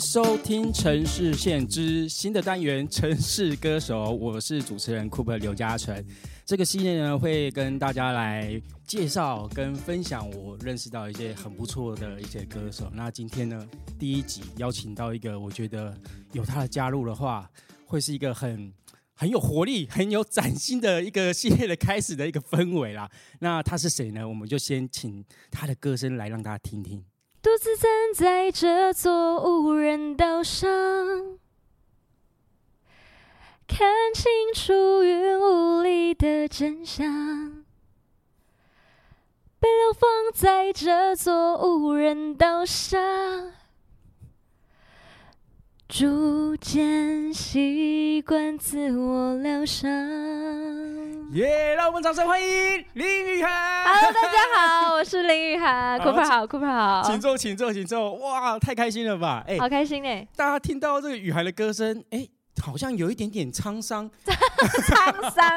收听《城市线之新的单元城市歌手》，我是主持人 Cooper 刘嘉诚。这个系列呢，会跟大家来介绍跟分享我认识到一些很不错的一些歌手。那今天呢，第一集邀请到一个，我觉得有他的加入的话，会是一个很很有活力、很有崭新的一个系列的开始的一个氛围啦。那他是谁呢？我们就先请他的歌声来让大家听听。独自站在这座无人岛上，看清楚云雾里的真相。被流放在这座无人岛上，逐渐习惯自我疗伤。耶！让我们掌声欢迎林雨涵。Hello，大家好，我是林雨涵。Cooper 好，Cooper 好，请坐，请坐，请坐。哇，太开心了吧？哎，好开心哎！大家听到这个雨涵的歌声，哎。好像有一点点沧桑，沧桑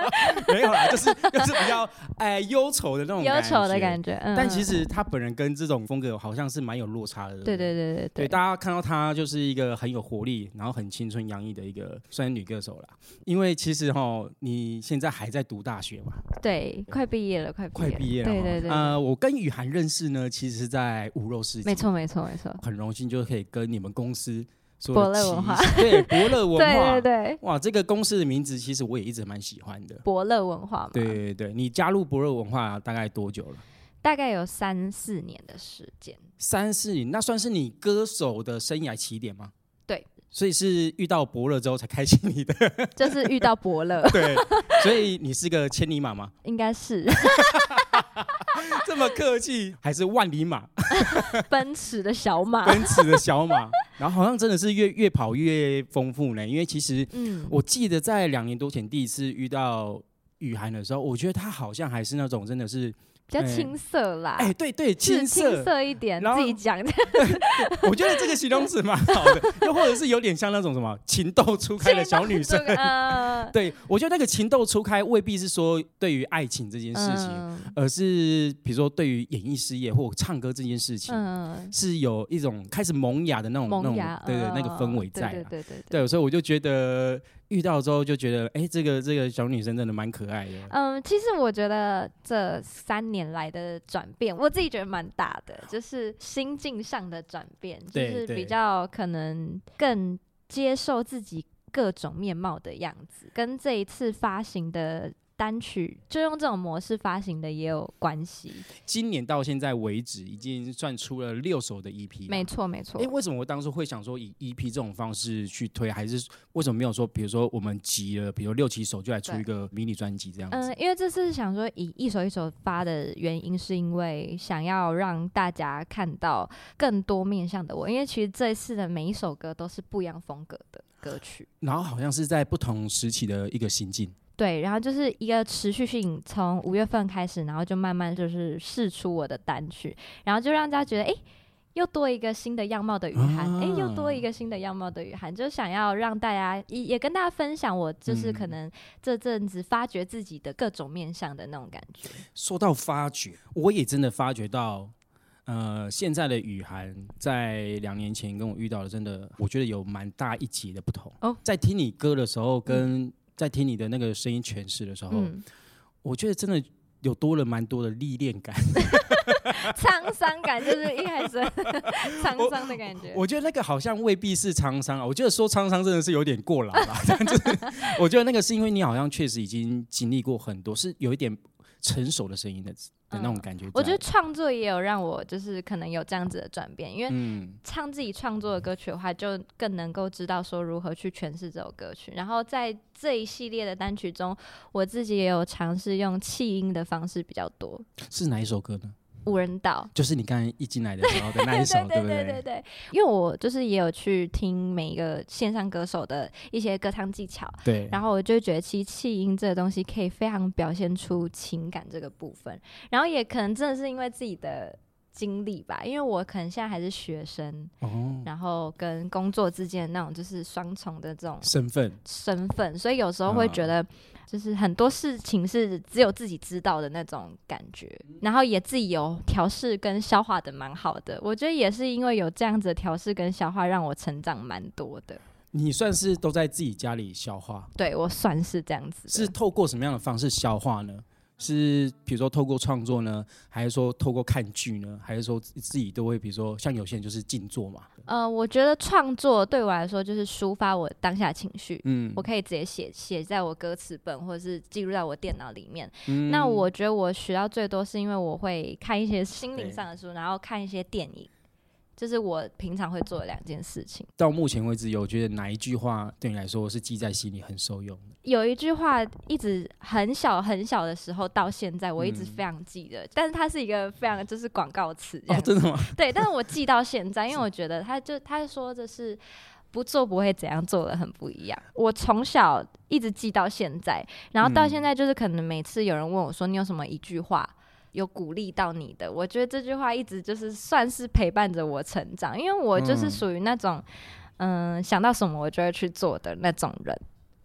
没有啦，就是就是比较哎忧愁的那种忧愁的感觉。但其实他本人跟这种风格好像是蛮有落差的。对对对对对，大家看到他就是一个很有活力，然后很青春洋溢的一个算女歌手啦。因为其实哈，你现在还在读大学嘛？对，快毕业了，快快毕业了。对对对。呃，我跟雨涵认识呢，其实是在五肉世界。没错没错没错。很荣幸就可以跟你们公司。伯乐文化，对伯乐文化，对对对，哇，这个公司的名字其实我也一直蛮喜欢的。伯乐文化嘛，对对对，你加入伯乐文化大概多久了？大概有三四年的时间。三四年，那算是你歌手的生涯起点吗？对，所以是遇到伯乐之后才开启你的，就是遇到伯乐。对，所以你是个千里马吗？应该是。这么客气，还是万里马？奔驰的小马，奔驰的小马，然后好像真的是越越跑越丰富呢。因为其实，嗯，我记得在两年多前第一次遇到雨涵的时候，我觉得他好像还是那种真的是。比较青涩啦，哎，对对，青涩一点，自己讲的。我觉得这个形容词蛮好的，又或者是有点像那种什么情窦初开的小女生。对，我觉得那个情窦初开未必是说对于爱情这件事情，而是比如说对于演艺事业或唱歌这件事情，是有一种开始萌芽的那种那种对对那个氛围在。对对对对，所以我就觉得。遇到之后就觉得，哎，这个这个小女生真的蛮可爱的。嗯，其实我觉得这三年来的转变，我自己觉得蛮大的，就是心境上的转变，就是比较可能更接受自己各种面貌的样子，跟这一次发行的。单曲就用这种模式发行的也有关系。今年到现在为止，已经算出了六首的 EP。没错，没错。哎，为什么我当初会想说以 EP 这种方式去推，还是为什么没有说，比如说我们集了，比如六七首就来出一个迷你专辑这样子？嗯，因为这次想说以一首一首发的原因，是因为想要让大家看到更多面向的我。因为其实这一次的每一首歌都是不一样风格的歌曲，然后好像是在不同时期的一个心境。对，然后就是一个持续性，从五月份开始，然后就慢慢就是试出我的单曲，然后就让大家觉得，哎，又多一个新的样貌的雨涵，哎，又多一个新的样貌的雨涵，就想要让大家也也跟大家分享，我就是可能这阵子发掘自己的各种面向的那种感觉。说到发掘，我也真的发觉到，呃，现在的雨涵在两年前跟我遇到的，真的我觉得有蛮大一截的不同。哦，在听你歌的时候跟。在听你的那个声音诠释的时候，我觉得真的有多了蛮多的历练感，沧桑感就是一开始 沧桑的感觉。我觉得那个好像未必是沧桑啊，我觉得说沧桑真的是有点过劳了 但。就是我觉得那个是因为你好像确实已经经历过很多，是有一点成熟的声音的。的那种感觉，我觉得创作也有让我就是可能有这样子的转变，因为唱自己创作的歌曲的话，就更能够知道说如何去诠释这首歌曲。然后在这一系列的单曲中，我自己也有尝试用气音的方式比较多。是哪一首歌呢？无人岛。就是你刚才一进来的时候的那一首，对不对？对对对，因为我就是也有去听每一个线上歌手的一些歌唱技巧，对，然后我就觉得其实气音这个东西可以非常表现出情感这个部分，然后也可能真的是因为自己的经历吧，因为我可能现在还是学生，哦，然后跟工作之间的那种就是双重的这种身份，身份，所以有时候会觉得，就是很多事情是只有自己知道的那种感觉，然后也自己有调试跟消化的蛮好的。我觉得也是因为有这样子的调试跟消化，让我成长蛮多的。你算是都在自己家里消化，对我算是这样子，是透过什么样的方式消化呢？是比如说透过创作呢，还是说透过看剧呢，还是说自己都会比如说像有些人就是静坐嘛？呃，我觉得创作对我来说就是抒发我当下情绪，嗯我可以直接写写在我歌词本或者是记录在我电脑里面。嗯那我觉得我学到最多是因为我会看一些心灵上的书，然后看一些电影，这是我平常会做的两件事情。到目前为止，有觉得哪一句话对你来说是记在心里很受用的？有一句话一直很小很小的时候到现在，我一直嗯非常记得，但是它是一个非常就是广告词这哦，样真的吗？对，但是我记到现在，因为我觉得他就他说的是不做不会怎样，做的很不一样。我从小一直记到现在，然后到嗯现在就是可能每次有人问我说你有什么一句话有鼓励到你的，我觉得这句话一直就是算是陪伴着我成长，因为我就是嗯属于那种嗯想到什么我就会去做的那种人。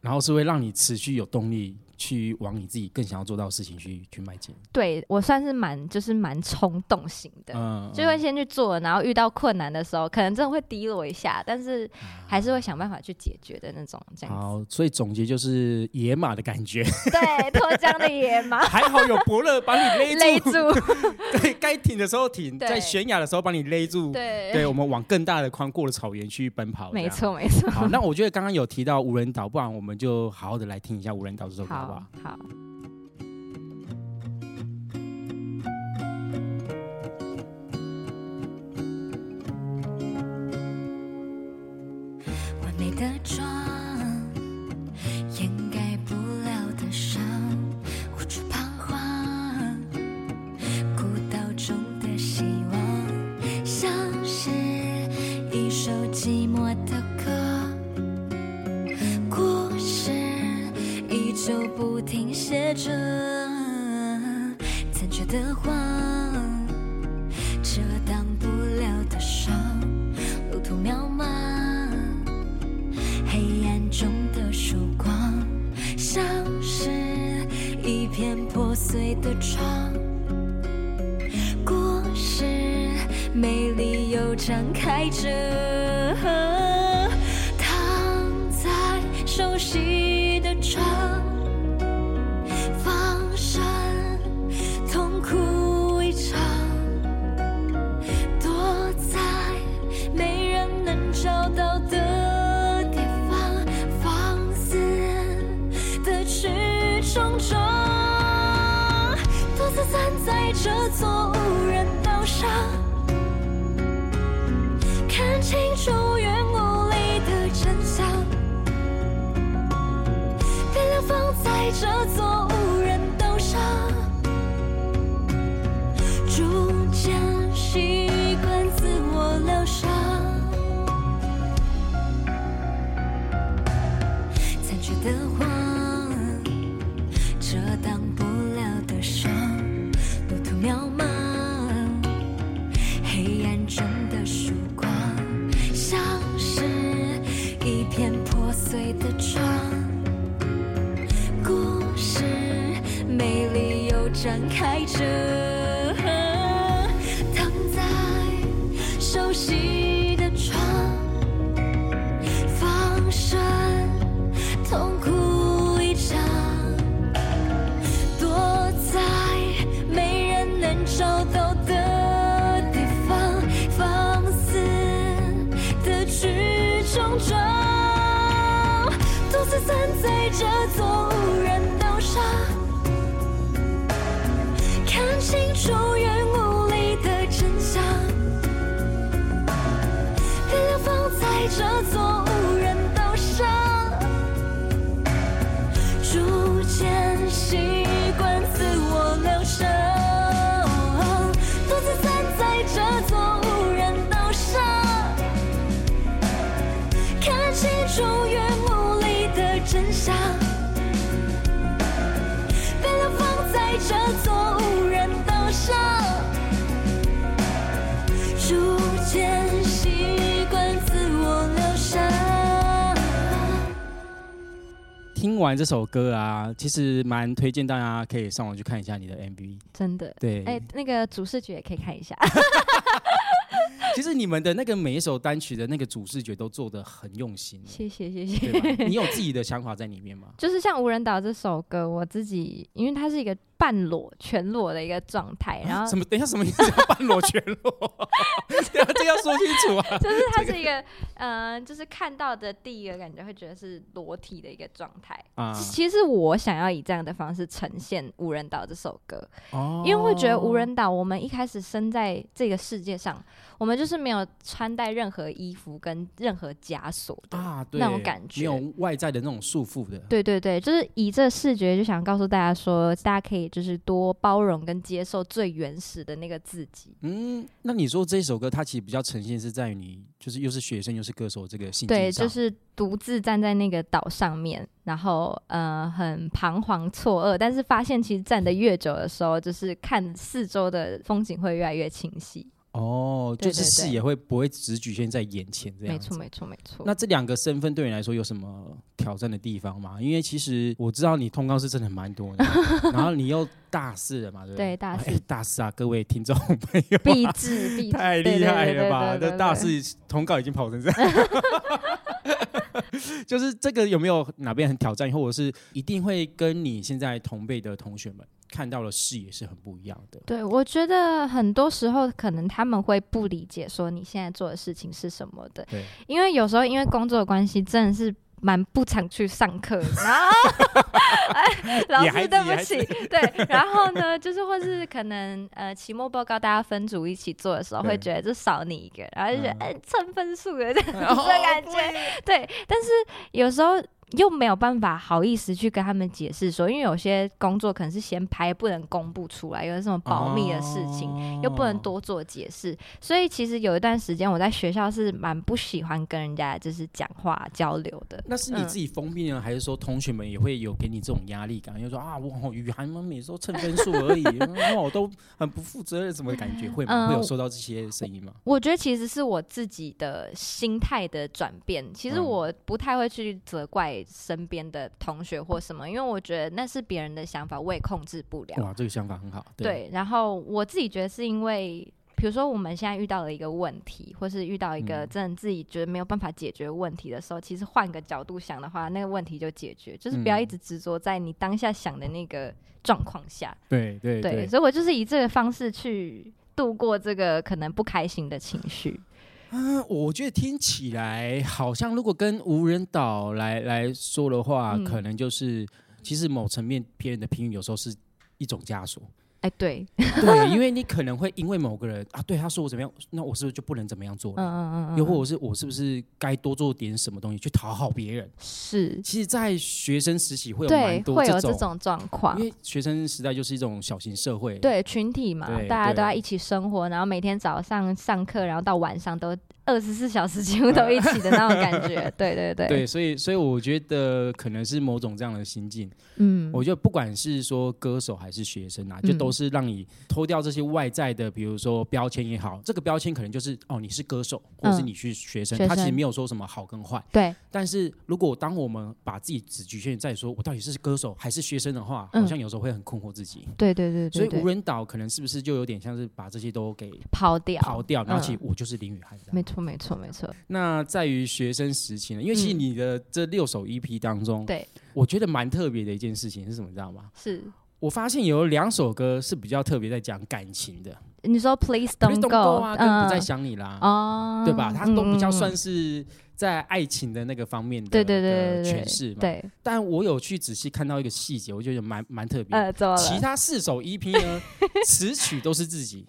然后是会让你持续有动力去往你自己更想要做到的事情去去迈进。对我算是蛮就是蛮冲动型的。嗯，就会先去做，然后遇到困难的时候，可能真的会低落一下，但是还是会想办法去解决的那种，这样子。好，所以总结就是野马的感觉，对，脱缰的野马 还好有伯乐把你勒勒住，对该挺的时候挺，在悬崖的时候把你勒住，对，对我们往更大的宽阔的草原去奔跑。没。错没错。好，那我觉得刚刚有提到无人岛，不然我们就好好的来听一下无人岛这首歌，好。完美的妆，这座无人岛上逐渐习惯自我疗伤听完这首歌啊其实蛮推荐大家可以上网去看一下你的 mv 真的。对。哎那个主视觉也可以看一下。其实你们的那个每一首单曲的那个主视觉都做的很用心。谢谢谢谢。你有自己的想法在里面吗？就是像无人岛这首歌我自己因为它是一个半裸、全裸的一个状态，然后什么？等一下，什么意思？叫半裸全裸？这个要说清楚啊。就是它是一个，嗯、就是看到的第一个感觉会觉得是裸体的一个状态。啊，其实我想要以这样的方式呈现《无人岛》这首歌，哦因为会觉得无人岛，我们一开始生在这个世界上，我们就是没有穿戴任何衣服跟任何枷锁的。那种感觉没有外在的那种束缚的。对对对，就是以这视觉就想告诉大家说，大家可以就是多包容跟接受最原始的那个自己。嗯，那你说这首歌它其实比较呈现是在于你就是又是学生又是歌手这个心境对，就是独自站在那个岛上面，然后呃很彷徨错愕，但是发现其实站得越久的时候，就是看四周的风景会越来越清晰。哦，就是视野会不会只局限在眼前这样子？没错，没错，没错。那这两个身份对你来说有什么挑战的地方吗？因为其实我知道你通告是真的蛮多的，然后你又大四了嘛，对不对大四哎大四啊，各位听众朋友啊，必至必太厉害了吧！这大四通告已经跑成这样，就是这个有没有哪边很挑战，或者是一定会跟你现在同辈的同学们看到的视野是很不一样的？对，我觉得很多时候可能他们会不理解说你现在做的事情是什么的，对，因为有时候因为工作的关系，真的是蛮不常去上课，然后哎，老师对不起，对，然后呢，就是或是可能呃期末报告大家分组一起做的时候，会觉得就少你一个，然后就觉得嗯。哎蹭分数的 这样哦子的感觉，对，但是有时候。又没有办法好意思去跟他们解释说，因为有些工作可能是先拍，不能公布出来，有什么保密的事情，哦又不能多做解释，所以其实有一段时间我在学校是蛮不喜欢跟人家就是讲话交流的。那是你自己封闭呢，还是说同学们也会有给你这种压力感？就说啊，我雨涵们每次都蹭分数而已，哇，我都很不负责任，什么感觉？会吗？嗯会有收到这些声音吗？我觉得其实是我自己的心态的转变。其实嗯我不太会去责怪身边的同学或什么，因为我觉得那是别人的想法，我也控制不了。哇，这个想法很好。对，然后我自己觉得是因为，比如说我们现在遇到了一个问题，或是遇到一个嗯真的自己觉得没有办法解决问题的时候，其实换个角度想的话，那个问题就解决，就是不要一嗯直执着在你当下想的那个状况下。对对对，对，所以我就是以这个方式去度过这个可能不开心的情绪。嗯，我觉得听起来好像，如果跟无人岛来来说的话，嗯可能就是其实某层面别人的评语有时候是一种枷锁。哎，对，对，因为你可能会因为某个人啊，对他说我怎么样，那我是不是就不能怎么样做嗯了？嗯嗯嗯，又或者是我是不是该多做点什么东西去讨好别人？是，其实，在学生时期会有对蛮，多会有种，这种状况因。为学生时代就是一种小型社会。对群体嘛，大家都对要一起生活，然后每天早上上课，然后到晚上都二十四小时几乎都一起的那种感觉。对对对，对，所以所以我觉得可能是某种这样的心境。嗯，我觉得不管是说歌手还是学生啊，就嗯都是让你脱掉这些外在的，比如说标签也好，这个标签可能就是哦你是歌手，或者是嗯。你是学生，学他其实没有说什么好跟坏。对，但是如果当我们把自己只局限在说我到底是歌手还是学生的话，嗯。好像有时候会很困惑自己。对对对。所以无人岛可能是不是就有点像是把这些都给抛掉，抛掉，然后其实嗯。我就是林雨涵这样。没错没错没错，那在于学生时期呢，因为其实嗯你的这六首 EP 当中，对，我觉得蛮特别的一件事情是什么，你知道吗？是我发现有两首歌是比较特别在讲感情的，你说 Please《Don't Go，啊，跟不再嗯想你啦，哦，对吧？它都比较算是在爱情的那个方面的对对对对对诠释嘛。对，但我有去仔细看到一个细节，我觉得蛮蛮特别的。其？他四首 EP 呢，词曲都是自己，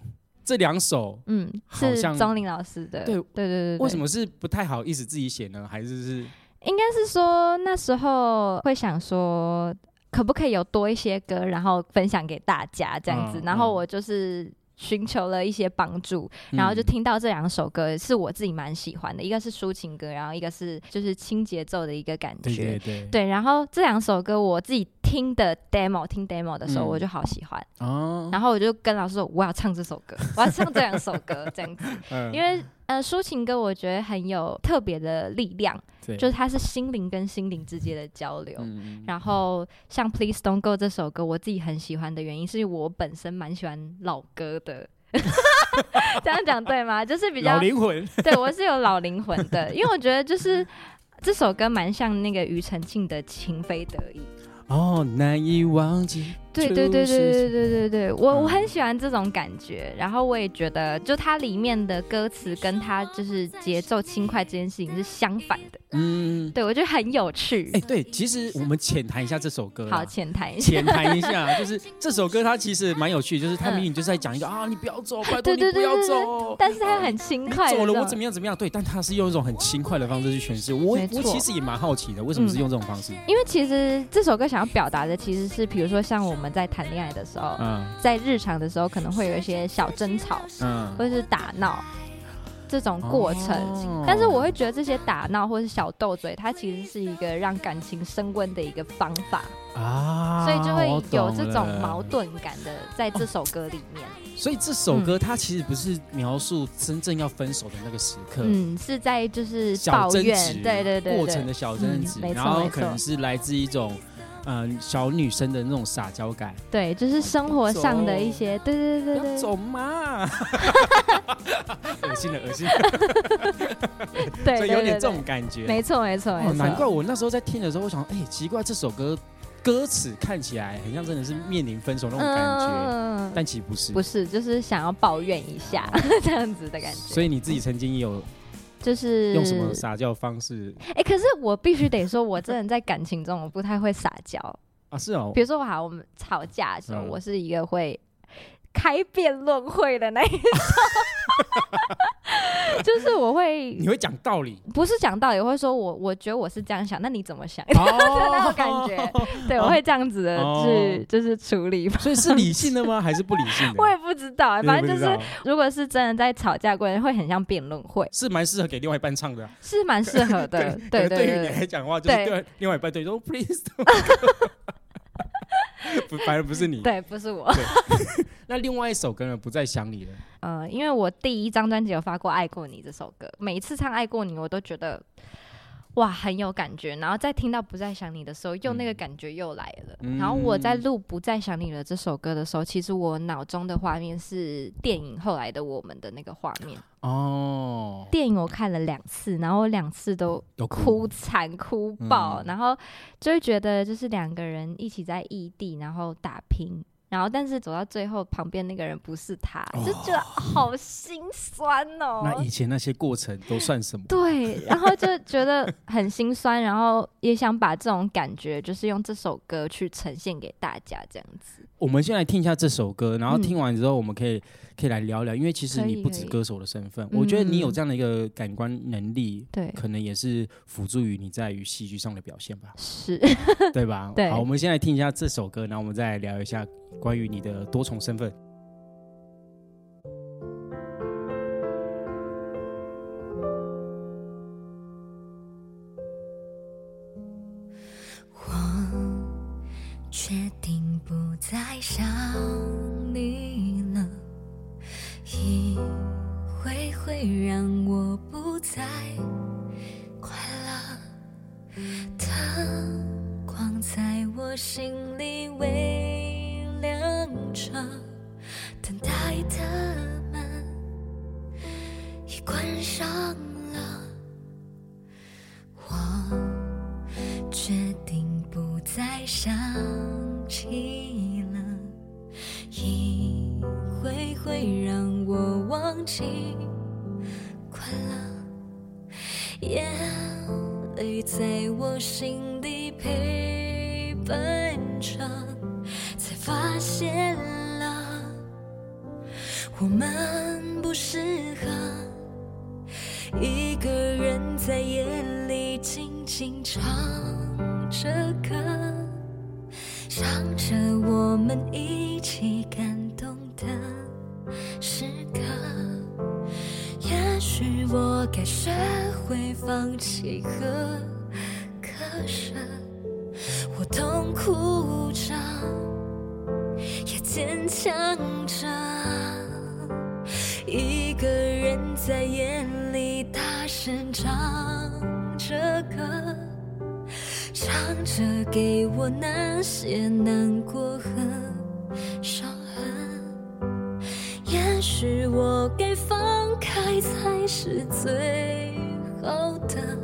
这两首嗯，好像是钟林老师的，对对对对对，为什么是不太好意思自己写呢？还是是应该是说那时候会想说，可不可以有多一些歌，然后分享给大家这样子。嗯然后嗯我就是寻求了一些帮助，然后就嗯听到这两首歌是我自己蛮喜欢的，一个是抒情歌，然后一个是就是轻节奏的一个感对觉。对对对，然后这两首歌我自己听的 demo 听 demo 的时候，嗯我就好喜欢，哦，然后我就跟老师说我要唱这首歌，我要唱这两首歌这样子，嗯因为呃抒情歌我觉得很有特别的力量，对就是它是心灵跟心灵之间的交流。嗯然后像《Please Don't Go》这首歌，我自己很喜欢的原因，是我本身蛮喜欢老歌的。这样讲对吗？就是比较老灵魂，对我是有老灵魂的，因为我觉得就是这首歌蛮像那个庾澄庆的《情非得已》。哦，难以忘记。对对对对对对，对我我嗯很喜欢这种感觉，然后我也觉得，就它里面的歌词跟它就是节奏轻快这件事情是相反的，嗯，对我觉得很有趣。哎，对，其实我们浅谈一下这首歌。好，浅谈一下。浅谈一下，就是 这首歌它其实蛮有趣，就是它明明就是在讲一个啊，你不要走，拜托对你不要走。但是它又很轻快走了，我怎么样怎么样？对，但他是用一种很轻快的方式去诠释。我我其实也蛮好奇的，为什么是用这种方式？因为其实这首歌想要表达的其实是，比如说像我们在谈恋爱的时候，嗯在日常的时候可能会有一些小争吵嗯，或者是打闹这种过程。哦但是我会觉得这些打闹或是小斗嘴，它其实是一个让感情升温的一个方法，啊，所以就会有这种矛。盾感的在这首歌里面。所以这首歌它其实不是描述真正要分手的那个时刻，嗯，是在就是小抱怨争执，，对对对对过程的小争执然后可能是来自一种。嗯，小女生的那种撒娇感，对，就是生活上的一些，对对对对。走嘛，恶心了，恶心了，对，有点这种感觉。没错没错没哦，错，难怪我那时候在听的时候，我想，哎、奇怪，这首歌歌词看起来很像真的是面临分手那种感觉，嗯。但其实不是。不是，就是想要抱怨一下 这样子的感觉。所以你自己曾经有就是用什么撒娇方式哎、可是我必须得说，我真人在感情中我不太会撒娇。啊？是哦比，如说，好，我们吵架的时候，嗯我是一个会开辩论会的那一种，就是我会你会讲道理，不是讲道理，我会说我我觉得我是这样想，那你怎么想？哦 那种感觉，对，我会这样子的哦去就是处理吧。所以是理性的吗？还是不理性的？我也不知道、欸，反正就是如果是真的在吵架过程，会很像辩论会，是蛮适合给另外一半唱的啊。是蛮适合的。对对于你来讲的话，就是对对另外一半对说 please，don't 不，反而不是你。对，不是我。那另外一首歌呢？不再想你了。呃，因为我第一张专辑有发过《爱过你》这首歌，每一次唱《爱过你》，我都觉得哇很有感觉。然后在听到《不再想你》的时候，又那个嗯感觉又来了。嗯然后我在录《不再想你了》这首歌的时候，其实我脑中的画面是电影后来的我们的那个画面。哦，电影我看了两次，然后我两次都有哭惨哭爆，嗯然后就会觉得就是两个人一起在异地，然后打拼，然后但是走到最后，旁边那个人不是他，就觉得好心酸哦。那以前那些过程都算什么？对，然后就觉得很心酸，然后也想把这种感觉，就是用这首歌去呈现给大家，这样子。我们先来听一下这首歌，然后嗯听完之后，我们可以可以来聊聊，因为其实你不止歌手的身份，嗯我觉得你有这样的一个感官能力，对，可能也是辅助于你在于戏剧上的表现吧，是，对吧？对。好，我们先来听一下这首歌，然后我们再聊一下关于你的多重身份。该学会放弃和割舍，我痛苦着，也坚强着，一个人在夜里大声唱着歌，唱着给我那些难过和伤痕。也许我该是最好的，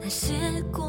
那些过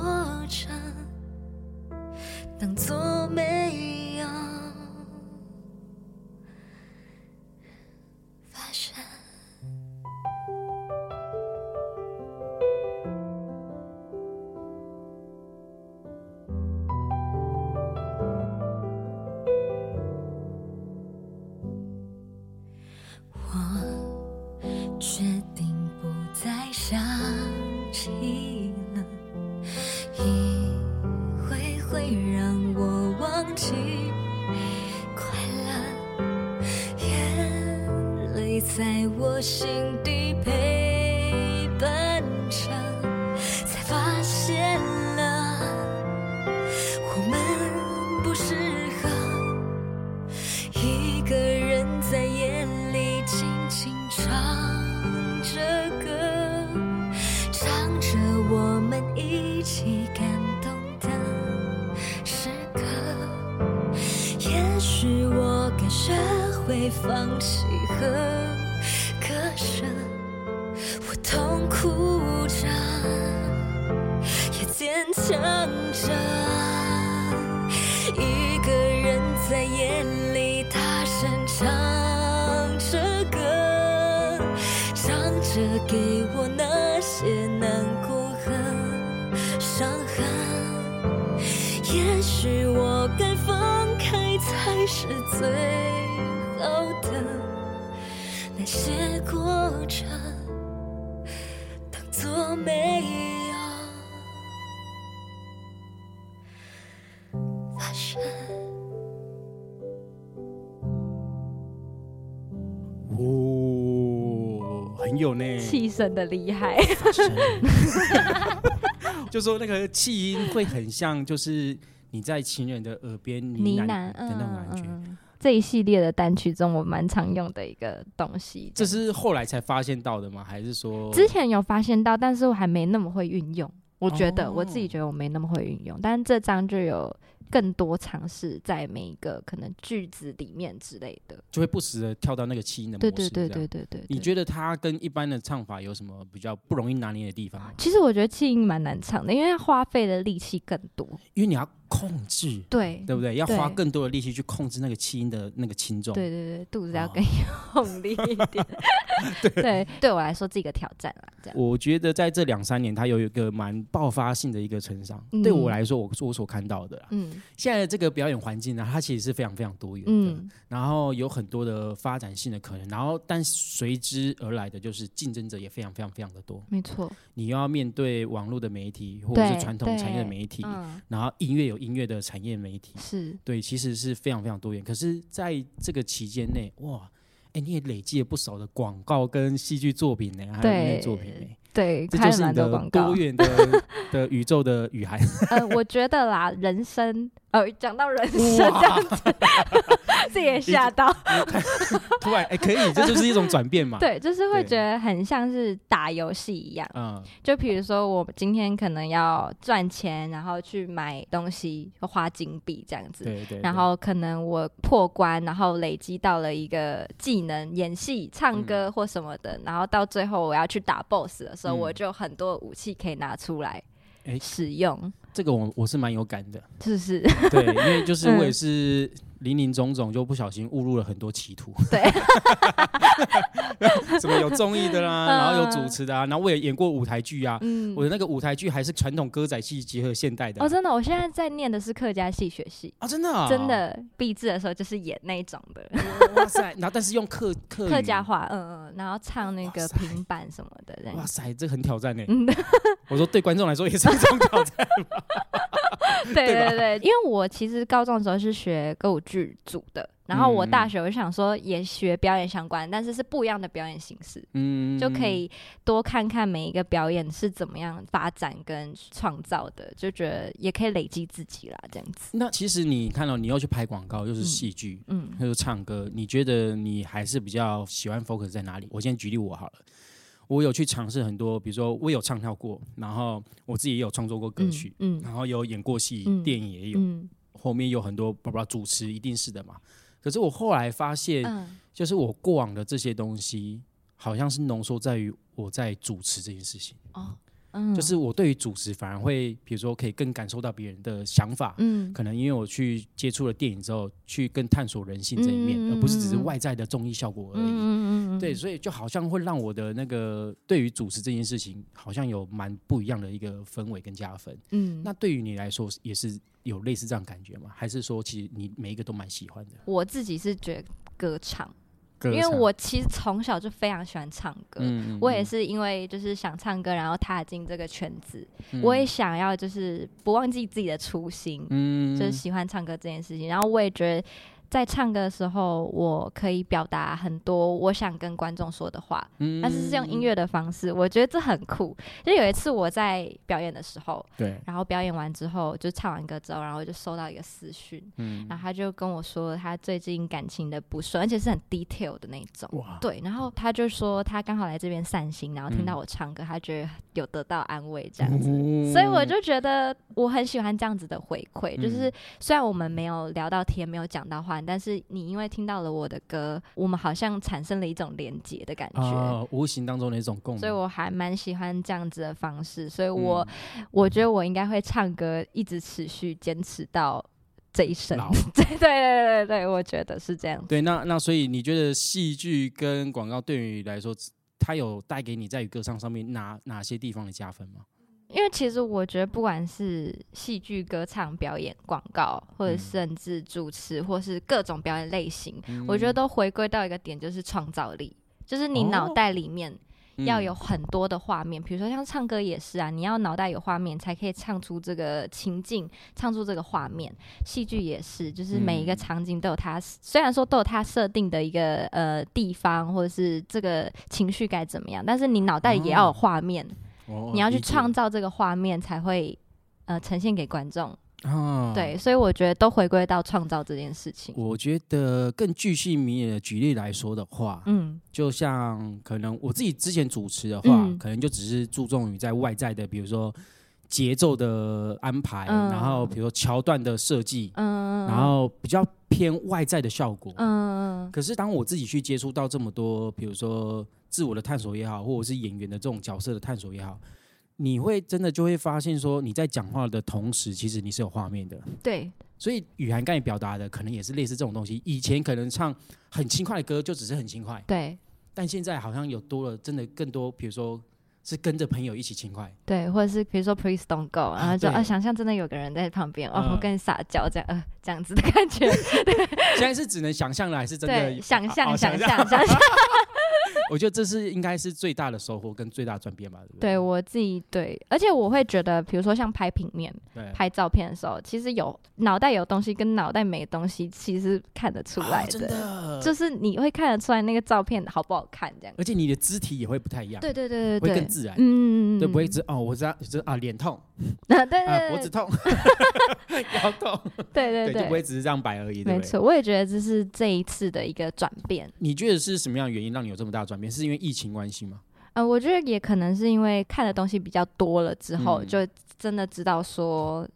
呢。气声的厉害，就说那个气音会很像，就是你在情人的耳边呢呢喃喃，的那种感觉。嗯这一系列的单曲中，我蛮常用的一个东西。这是后来才发现到的吗？还是说之前有发现到，但是我还没那么会运用。我觉得、哦我自己觉得我没那么会运用，但是这张就有更多尝试在每一个可能句子里面之类的。就会不时的跳到那个气音的模对式？对对对对对。对你觉得它跟一般的唱法有什么比较不容易拿捏的地方？其实我觉得气音蛮难唱的，因为它花费的力气更多。因为你要控制，对对不对？要花更多的力气去控制那个气音的那个轻重。对对对，肚子要哦更用力一点。对，对我来说是一个挑战啦。这样，我觉得在这两三年，它有一个蛮爆发性的一个成长。嗯对我来说，我我所看到的啦，嗯现在的这个表演环境呢，它其实是非常非常多元的，嗯，然后有很多的发展性的可能，然后但随之而来的就是竞争者也非常非常非常的多。没错。你要面对网络的媒体，或者是传统产业的媒体，嗯，然后音乐有音乐的产业媒体，是对，其实是非常非常多元。可是在这个期间内，哇，哎，你也累积了不少的广告跟戏剧作品呢，还有音乐作品呢，对，这就是你的广告多。元的 的宇宙的雨涵。呃，我觉得啦，人生，呃，讲到人生这样哇，子，这也吓到。突然哎，可以，这就是一种转变嘛。对，就是会对觉得很像是打游戏一样。嗯，就比如说，我今天可能要赚钱，然后去买东西，花金币这样子。对对。然后可能我破关，然后累积到了一个技能，演戏、唱歌或什么的，然后到最后我要去打 BOSS 的时候，嗯我就有很多武器可以拿出来哎使用，这个我我是蛮有感的，是不是？对，因为就是我也嗯是林林总总，就不小心误入了很多歧途。对，什么有综艺的啦，嗯然后有主持的啊，然后我也演过舞台剧啊。嗯我，的那个舞台剧还是传统歌仔戏结合现代的哦，真的，我现在在念的是客家戏学系。啊，真的啊真的毕制的时候就是演那种的哇塞！然后但是用客客客家话，嗯嗯，然后唱那个平板什么的，哇塞，这很挑战呢。嗯，我说对观众来说也是一种挑战。对 对吧对对，因为我其实高中的时候是学歌舞剧组的，然后我大嗯学我就想说也学表演相关，但是是不一样的表演形式，嗯就可以多看看每一个表演是怎么样发展跟创造的，就觉得也可以累积自己啦，这样子。那其实你看到、你要去拍广告，又是戏剧，嗯又是唱歌，你觉得你还是比较喜欢 focus 在哪里？我先举例我好了。我有去尝试很多，比如说我有唱跳过，然后我自己也有创作过歌曲，嗯然后有演过戏，嗯电影也有，嗯后面有很多包括主持，一定是的嘛。可是我后来发现，嗯就是我过往的这些东西，好像是浓缩在于我在主持这件事情。哦嗯，就是我对于主持反而会，比如说可以更感受到别人的想法，嗯可能因为我去接触了电影之后，去更探索人性这一面，而不是只是外在的综艺效果而已。嗯嗯嗯对，所以就好像会让我的那个对于主持这件事情，好像有蛮不一样的一个氛围跟加分。嗯，那对于你来说，也是有类似这样感觉吗？还是说，其实你每一个都蛮喜欢的？我自己是觉得歌唱，歌因为我其实从小就非常喜欢唱歌。嗯我也是因为就是想唱歌，然后踏进这个圈子，嗯我也想要就是不忘记自己的初心，嗯就是喜欢唱歌这件事情。然后我也觉得，在唱歌的时候，我可以表达很多我想跟观众说的话，嗯。但是是用音乐的方式，我觉得这很酷。就有一次我在表演的时候，对，然后表演完之后，就唱完歌之后，然后就收到一个私讯，嗯。然后他就跟我说他最近感情的不顺，而且是很 detail 的那种。哇，对，然后他就说他刚好来这边散心，然后听到嗯。我唱歌，他觉得有得到安慰这样子。子所以我就觉得我很喜欢这样子的回馈，嗯就是虽然我们没有聊到天，没有讲到话，但是你因为听到了我的歌，我们好像产生了一种连结的感觉。哦，无形当中的一种共鸣，所以我还蛮喜欢这样子的方式，所以我、嗯我觉得我应该会唱歌，一直持续坚持到这一生。对对对对对，我觉得是这样。对，那那所以你觉得戏剧跟广告对于你来说，它有带给你在于歌唱上面哪哪些地方的加分吗？因为其实我觉得，不管是戏剧、歌唱、表演、广告，或者嗯。甚至主持，或是各种表演类型，嗯我觉得都回归到一个点，就是创造力，就是你脑哦。袋里面要嗯。有很多的画面，比如说像唱歌也是啊，你要脑袋有画面才可以唱出这个情境，唱出这个画面。戏剧也是，就是每一个嗯。场景都有它，虽然说都有它设定的一个呃地方，或者是这个情绪该怎么样，但是你脑袋也要有哦画面，哦你要去创造这个画面才会呃呈现给观众。啊，对，所以我觉得都回归到创造这件事情。我觉得更具细靡遗的举例来说的话，嗯就像可能我自己之前主持的话，嗯可能就只是注重于在外在的，比如说节奏的安排，嗯然后比如说桥段的设计，嗯，然后比较偏外在的效果。嗯可是当我自己去接触到这么多，比如说自我的探索也好，或者是演员的这种角色的探索也好，你会真的就会发现说，你在讲话的同时，其实你是有画面的。对，所以雨涵刚才表达的，可能也是类似这种东西。以前可能唱很轻快的歌，就只是很轻快，对但现在好像有多了，真的更多，比如说是跟着朋友一起轻快。对，或者是比如说 Please don't go，然后就对啊想象真的有个人在旁边，哦，嗯我跟你撒娇这样，呃，这样子的感觉。现在是只能想象了，还是真的，想哦象想象象想象。我觉得这是应该是最大的收获跟最大转变吧，对不对？对我自己对，而且我会觉得，比如说像拍平面、对拍照片的时候，其实有脑袋有东西跟脑袋没东西，其实看得出来的，就是你会看得出来那个照片好不好看，这样。而且你的肢体也会不太一样，对对对对对，会更自然，嗯嗯嗯，对，不会嗯知哦，我知道，就是啊，脸痛 对对脖子痛，腰痛，对对 对，就不会，只是这样摆而已？没错，我也觉得这是这一次的一个转变。你觉得是什么样的原因让你有这么大的转变？是因为疫情关系吗？呃，我觉得也可能是因为看的东西比较多了之后，嗯就真的知道说，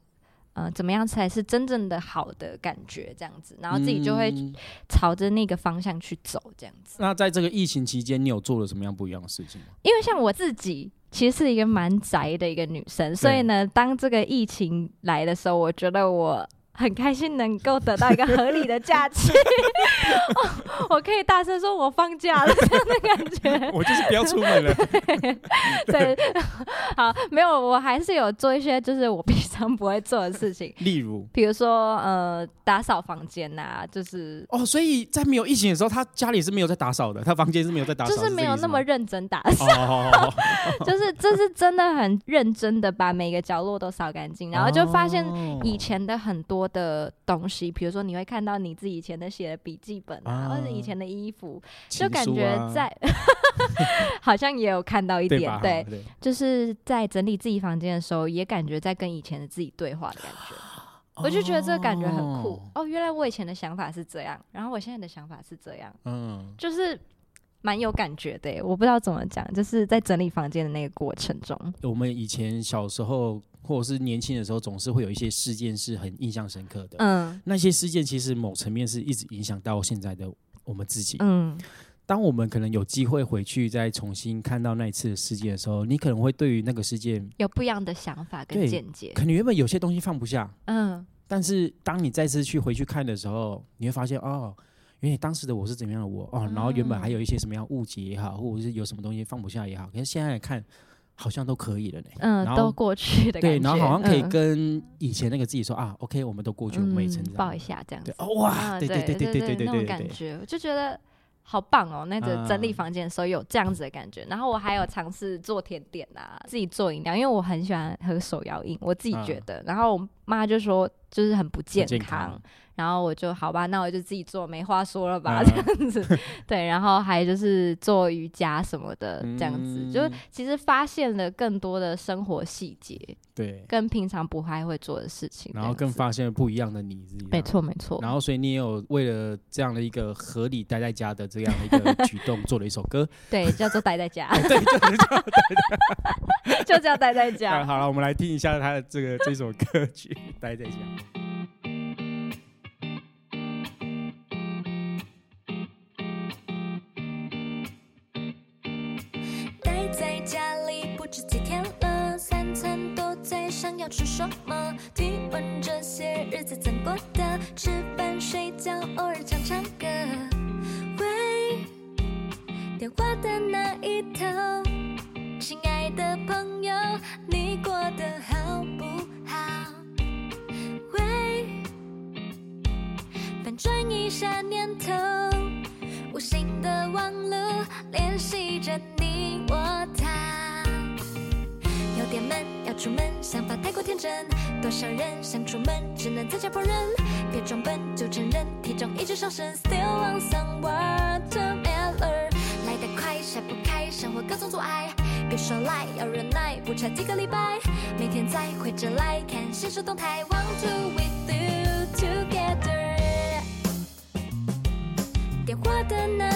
呃，怎么样才是真正的好的感觉，这样子，然后自己就会嗯朝着那个方向去走，这样子。那在这个疫情期间，你有做了什么样不一样的事情吗？因为像我自己其实是一个蛮宅的一个女生，所以呢，当这个疫情来的时候，我觉得我。很开心能够得到一个合理的假期，哦我可以大声说我放假了 这样的感觉。我就是不要出门了。对，好，没有，我还是有做一些就是我平常不会做的事情，例如？比如说呃打扫房间呐、就是哦，所以在没有疫情的时候，他家里是没有在打扫的，他房间是没有在打扫，就是没有那么认真打扫，就是这是真的很认真的把每个角落都扫干净，然后就发现哦。以前的很多多的东西，比如说你会看到你自己以前的写的笔记本啊，啊或者以前的衣服，就感觉在、好像也有看到一点，对？对，就是在整理自己房间的时候，也感觉在跟以前的自己对话的感觉。我就觉得这个感觉很酷哦哦原来我以前的想法是这样，然后我现在的想法是这样，嗯，就是蛮有感觉的。我不知道怎么讲，就是在整理房间的那个过程中，我们以前小时候或者是年轻的时候，总是会有一些事件是很印象深刻的。嗯那些事件其实某层面是一直影响到现在的我们自己。嗯当我们可能有机会回去再重新看到那一次的事件的时候，你可能会对于那个事件，有不一样的想法跟见解。可能原本有些东西放不下，嗯但是当你再次去回去看的时候，你会发现哦，原来当时的我是怎么样的我哦，然后原本还有一些什么样误解也好，或者是有什么东西放不下也好，可是现在来看好像都可以了呢。嗯，然后都过去的感对，然后好像可以嗯跟以前那个自己说啊，OK，我们都过去，我们也成长抱一。下这样子。哇，嗯对对对对对对对那种感觉，我就觉得好棒哦！那个整理啊房间的时候有这样子的感觉，然后我还有尝试做甜点啊，自己做饮料，因为我很喜欢喝手摇饮，我自己觉得。然后我妈就说就是很不健康，然后我就好吧，那我就自己做，没话说了吧，啊 这样子。对，然后还就是做瑜伽什么的，这样子，就是其实发现了更多的生活细节，对，跟平常不太会做的事情，然后更发现了不一样的你自己。没。错没错。然后，所以你也有为了这样的一个合理待在家的这样的一个 举动，做了一首歌。对，叫做待在家，对，就是这样。就叫待在家。好了，我们来听一下他的这个这首歌曲《待在家》。要吃什么。提问这些日子怎过的？吃饭睡觉，偶尔唱唱歌。喂，电话的那一头，亲爱的朋友，你过得好不好？喂，反转一下念头。无形的网路联系着你我他。点闷，要出门，想法太过天真。多少人想出门，只能在家破人。别装笨就承认，体重一直上升，Still want some watermelon。来得快，甩不开，生活各种阻碍。别说赖，要忍耐，不差几个礼拜。每天再回着来看现实动态，Want to with you together。电话的那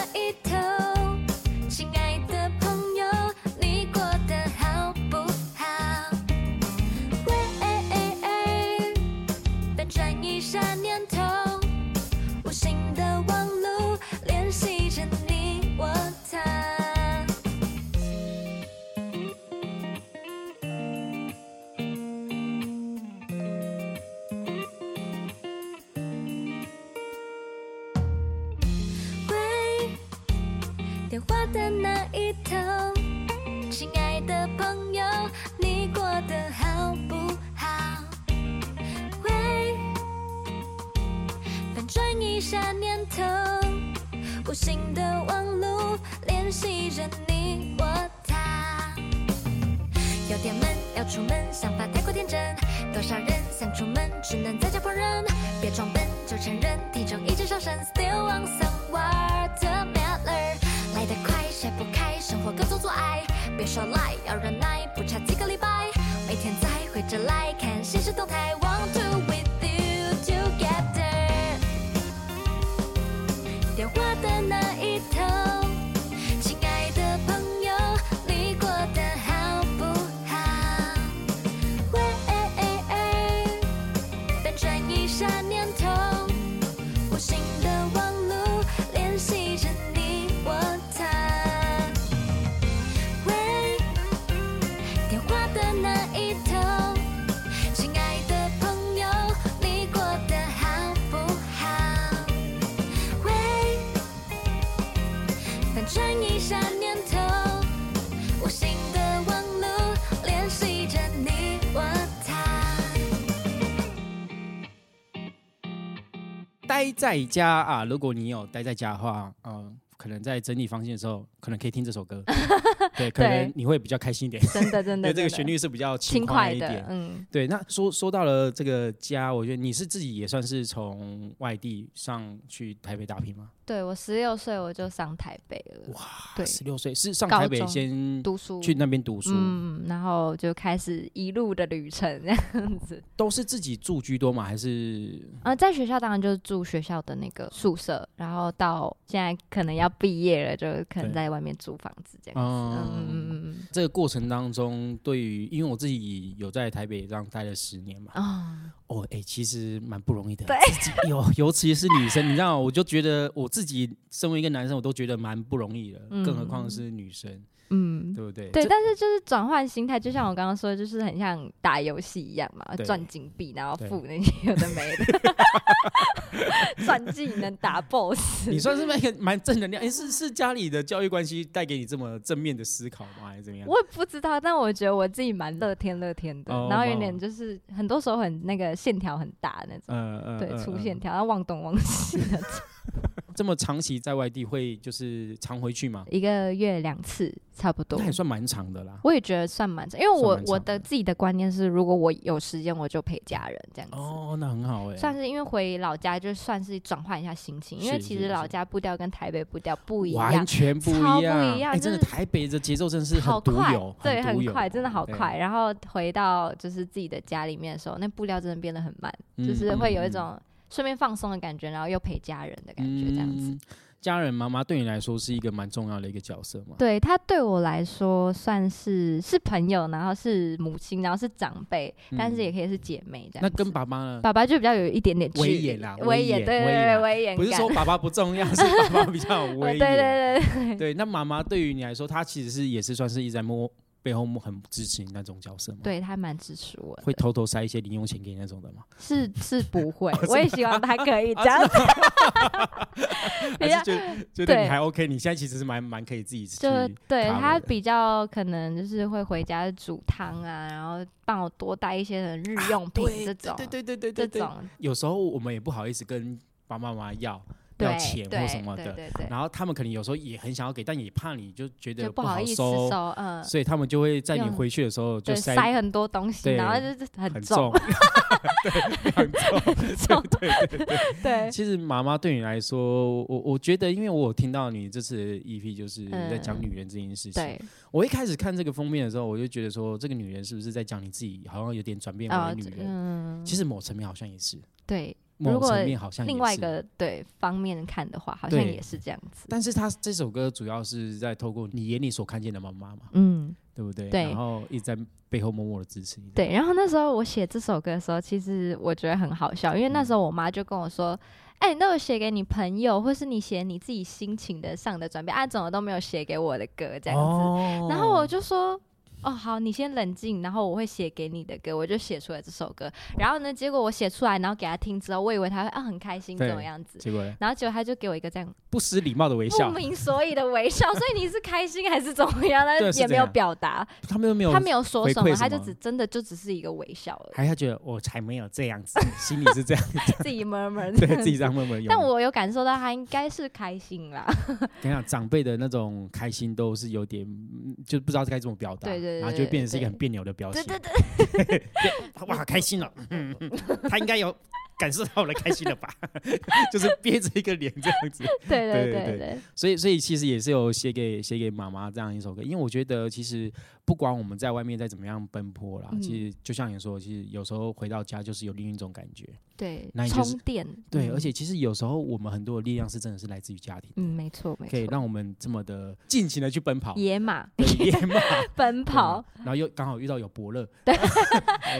在家啊，如果你有待在家的话，嗯、可可能在整理房间的时候，可能可以听这首歌，对，可能你会比较开心一点，真的真的，对，这个旋律是比较轻快一点，。嗯，对，那说说到了这个家，我觉得你是自己也算是从外地上去台北打拼吗？对我十六岁我就上台北了，哇，对十六岁是上台北先读书去那边读书，嗯，然后就开始一路的旅程这样子。都是自己住居多吗？还是呃，在学校当然就是住学校的那个宿舍，然后到现在可能要毕业了，就可能在外面租房子这样子。嗯这个过程当中，对于因为我自己有在台北这样待了十年嘛，嗯啊，哦，哎、其实蛮不容易的。对。自己有，尤其是女生，你知道，我就觉得我自己身为一个男生，我都觉得蛮不容易的，嗯。更何况是女生，嗯。对不对？对，但是就是转换心态，就像我刚刚说的，就是很像打游戏一样嘛，对赚金币，然后付那些有的没的，赚技能打 BOSS。你算是蛮蛮正能量。哎、是是家里的教育关系带给你这么正面的思考吗？还是怎么样？我也不知道，但我觉得我自己蛮乐天乐天的，哦然后有哇点就是很多时候很那个线条很大那种，对，粗线条，然后忘东忘西那种。这么长期在外地，会就是常回去吗？一个月两次差不多那。也算蛮长的啦。我也觉得算蛮长，因为我我的自己的观念是，如果我有时间，我就陪家人这样子。哦，那很好哎、算是因为回老家，就算是转换一下心情，因为其实老家步调跟台北步调不一样完，全不一样，不一样哎、真的台北的节奏真的是好快有，，对，很快，真的好快。然后回到就是自己的家里面的时候，那步调真的变得很慢，就是嗯会有一嗯种顺便放松的感觉，然后又陪家人的感觉，这样子。嗯家人妈妈对你来说是一个蛮重要的一个角色嘛？对她对我来说算是是朋友，然后是母亲，然后是长辈，但是也可以是姐妹这样那跟爸爸呢？爸爸就比较有一点点威严啦威威严严，对对威严对，威严。不是说爸爸不重要，是爸爸比较有威对严。对 对对，对那妈妈对于你来说，她其实是也是算是一直在摸背后很支持你那种角色吗？，对他蛮支持我的，会偷偷塞一些零用钱给你那种的吗？是是不会哦，我也希望他可以这样子，比较觉得你还 OK？你现在其实是蛮蛮可以自己吃就对他比较可能就是会回家煮汤啊，然后帮我多带一些的日用品对这种，对对对对对对，这种有时候我们也不好意思跟爸爸妈妈要对要钱或什么的，然后他们可能有时候也很想要给，但也怕你就觉得不好意思收，收，嗯，所以他们就会在你回去的时候就，塞塞很多东西，对然后就是很很 重，对，很重。重，对对对，对，其实妈妈对你来说，我我觉得，因为我有听到你这次的 EP 就是嗯在讲女人这件事情。对，我一开始看这个封面的时候，我就觉得说，这个女人是不是在讲你自己，好像有点转变啊为女人？嗯，其实某层面好像也是，对，如果另外一个对方面看的话，好像也是这样子，但是他这首歌主要是在透过你眼里所看见的妈妈嘛，嗯。对不对？对然后一直在背后默默的支持你。对，然后那时候我写这首歌的时候，其实我觉得很好笑，因为那时候我妈就跟我说：“哎、你都有写给你朋友，或是你写你自己心情的上的转变，啊，怎么都没有写给我的歌这样子。哦然后我就说。哦，好，你先冷静，然后我会写给你的歌，我就写出来这首歌。然后呢，结果我写出来，然后给他听之后，我以为他会啊很开心对怎么样子，结果呢然后结果他就给我一个这样不失礼貌的微笑不，明所以的微笑，所以你是开心还是怎么样？他也没有表达，他们都没有，他没有说什么，他就只真的就只是一个微笑而已。还他觉得我才没有这样子，心里是这样，自己 murmur，对自己这样默默。但我有感受到他应该是开心啦，跟你讲，长辈的那种开心都是有点，嗯就不知道该怎么表达，对对对然后就会变成是一个很对别扭的表情对。对对，哇，开心了，嗯，嗯他应该有感受到我的开心了吧？就是憋着一个脸这样子。对对对，所以，所以其实也是有写给写给妈妈这样一首歌，因为我觉得其实不管我们在外面再怎么样奔波啦，嗯其实就像你说，其实有时候回到家就是有另一种感觉。对那你就是充电，对，嗯而且其实有时候我们很多的力量是真的是来自于家庭，嗯，没错没错可以，让我们这么的尽情的去奔跑，野马 对野马奔跑，对然后又刚好遇到有伯乐，对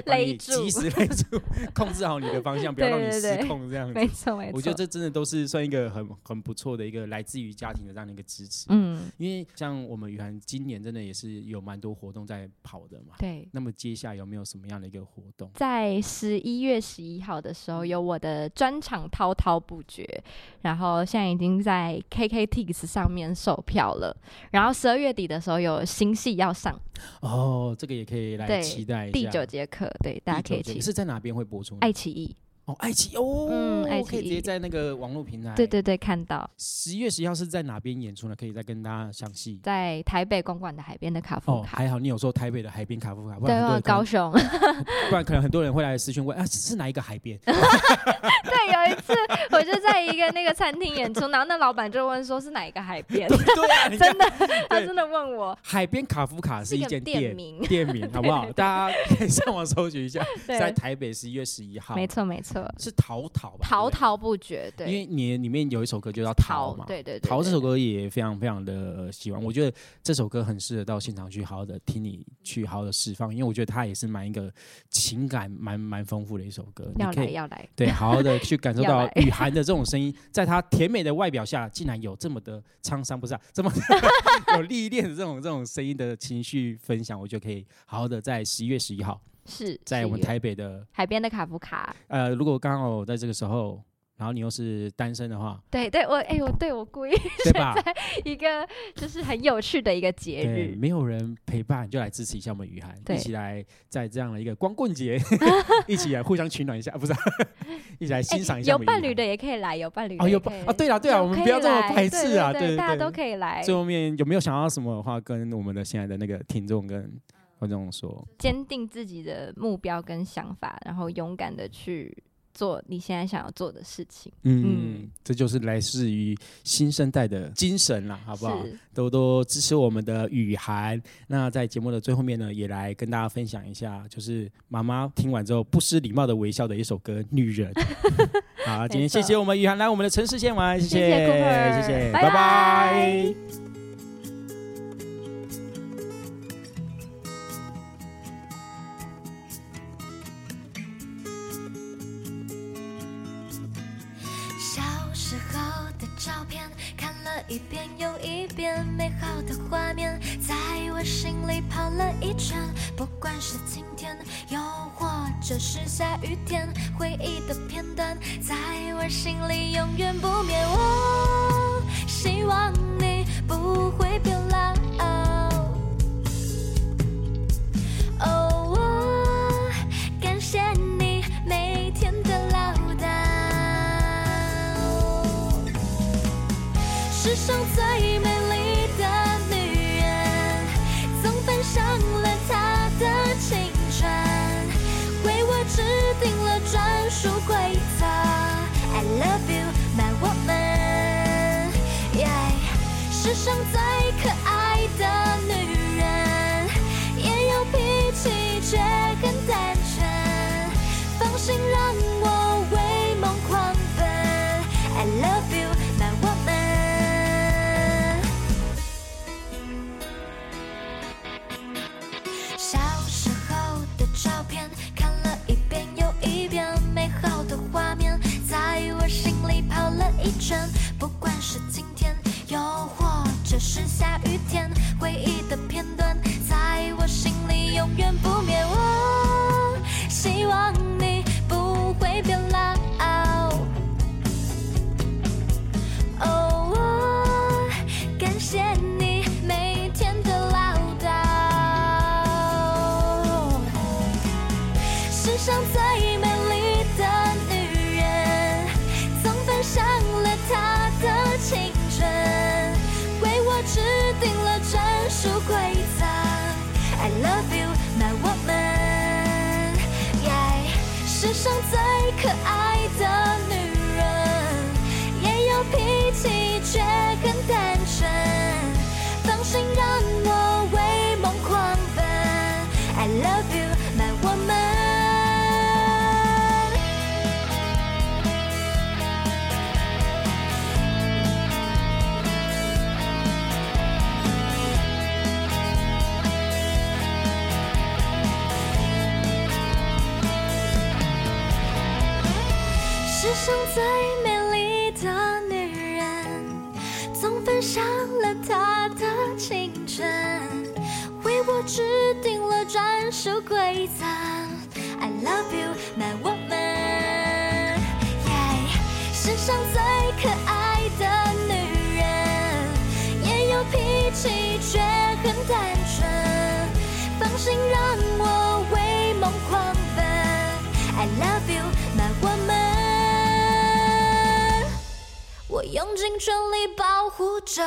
勒住及时勒住，控制好你的方向，不要让你失控这样子。没错没错，我觉得这真的都是算一个很很不错的一个来自于家庭的这样的一个支持。嗯，因为像我们雨涵今年真的也是有蛮多活动在跑的嘛。对。那么接下来有没有什么样的一个活动？在十一月十一号的时候，有我的专场滔滔不绝，然后现在已经在 KKTix 上面售票了。然后十二月底的时候有新戏要上，哦，这个也可以来期待一下。第九节课，对，大家可以期第九节是在哪边会播出？爱奇艺，哦，爱奇艺哦，嗯爱奇可以直接在那个网络平台。对，对对，看到十一月十一号是在哪边演出呢？可以再跟大家详细。在台北公馆的海边的卡夫卡哦，卡，还好你有说台北的海边卡夫卡，不然高雄。不然可能很多人会来私讯问啊，是哪一个海边？对，有一次我就在一个那个餐厅演出，然后那老板就问说是哪一个海边，对啊，真的，他真的问我，海边卡夫卡是一个间店店名，店名，好不好？大家可以上网搜寻一下，对在台北十一月十一号，没错没错，是淘淘吧？滔对不对？滔不绝，对，因为你里面有一首歌就叫《逃》嘛，对对逃这首歌也非常非常的喜欢，我觉得这首歌很适合到现场去好好的听你去好好的释放，因为我觉得它也是蛮一个情感蛮蛮丰富的一首歌，你要可以来要来，对好好的去感受 到雨涵的这种声音，在她甜美的外表下，竟然有这么的沧桑，不是、啊、这么 有历练的这种这种声音的情绪分享，我就可以好好的在十一月十一号，是在我们台北的海边的卡夫卡，呃，如果刚好在这个时候，然后你又是单身的话，对对，我哎我对我故意对吧？一个就是很有趣的一个节，日，没有人陪伴，就来支持一下我们雨涵，一起来在这样的一个光棍节，一起来互相取暖一下，啊不是啊、一起来欣赏一下、哎有伴侣的。也可以来，有伴侣的哦，有也可以。啊，对了对了，我们不要这么排斥啊，对对。大家都可以来，最后面有没有想要什么的话，跟我们的现在的那个听众跟观众说？坚定自己的目标跟想法，然后勇敢的去做你现在想要做的事情，嗯，这就是来自于新生代的精神了，好不好？是多多支持我们的雨涵。那在节目的最后面呢，也来跟大家分享一下，就是妈妈听完之后不失礼貌的微笑的一首歌《女人》。好，今天谢谢我们雨涵来我们的城市线玩，谢谢谢谢谢，拜拜拜拜一遍又一遍，美好的画面在我心里跑了一圈。不管是晴天，又或者是下雨天，回忆的片段在我心里永远不灭。我希望你不会变老。上最美丽的女人，总分享了她的青春，为我制定了专属规则。I love you, my woman. Yeah，世上最规则，I love you, my woman。世上最可爱的女人，也有脾气却很单纯。放心让我为梦狂奔，I love you, my woman。我用尽全力保护着。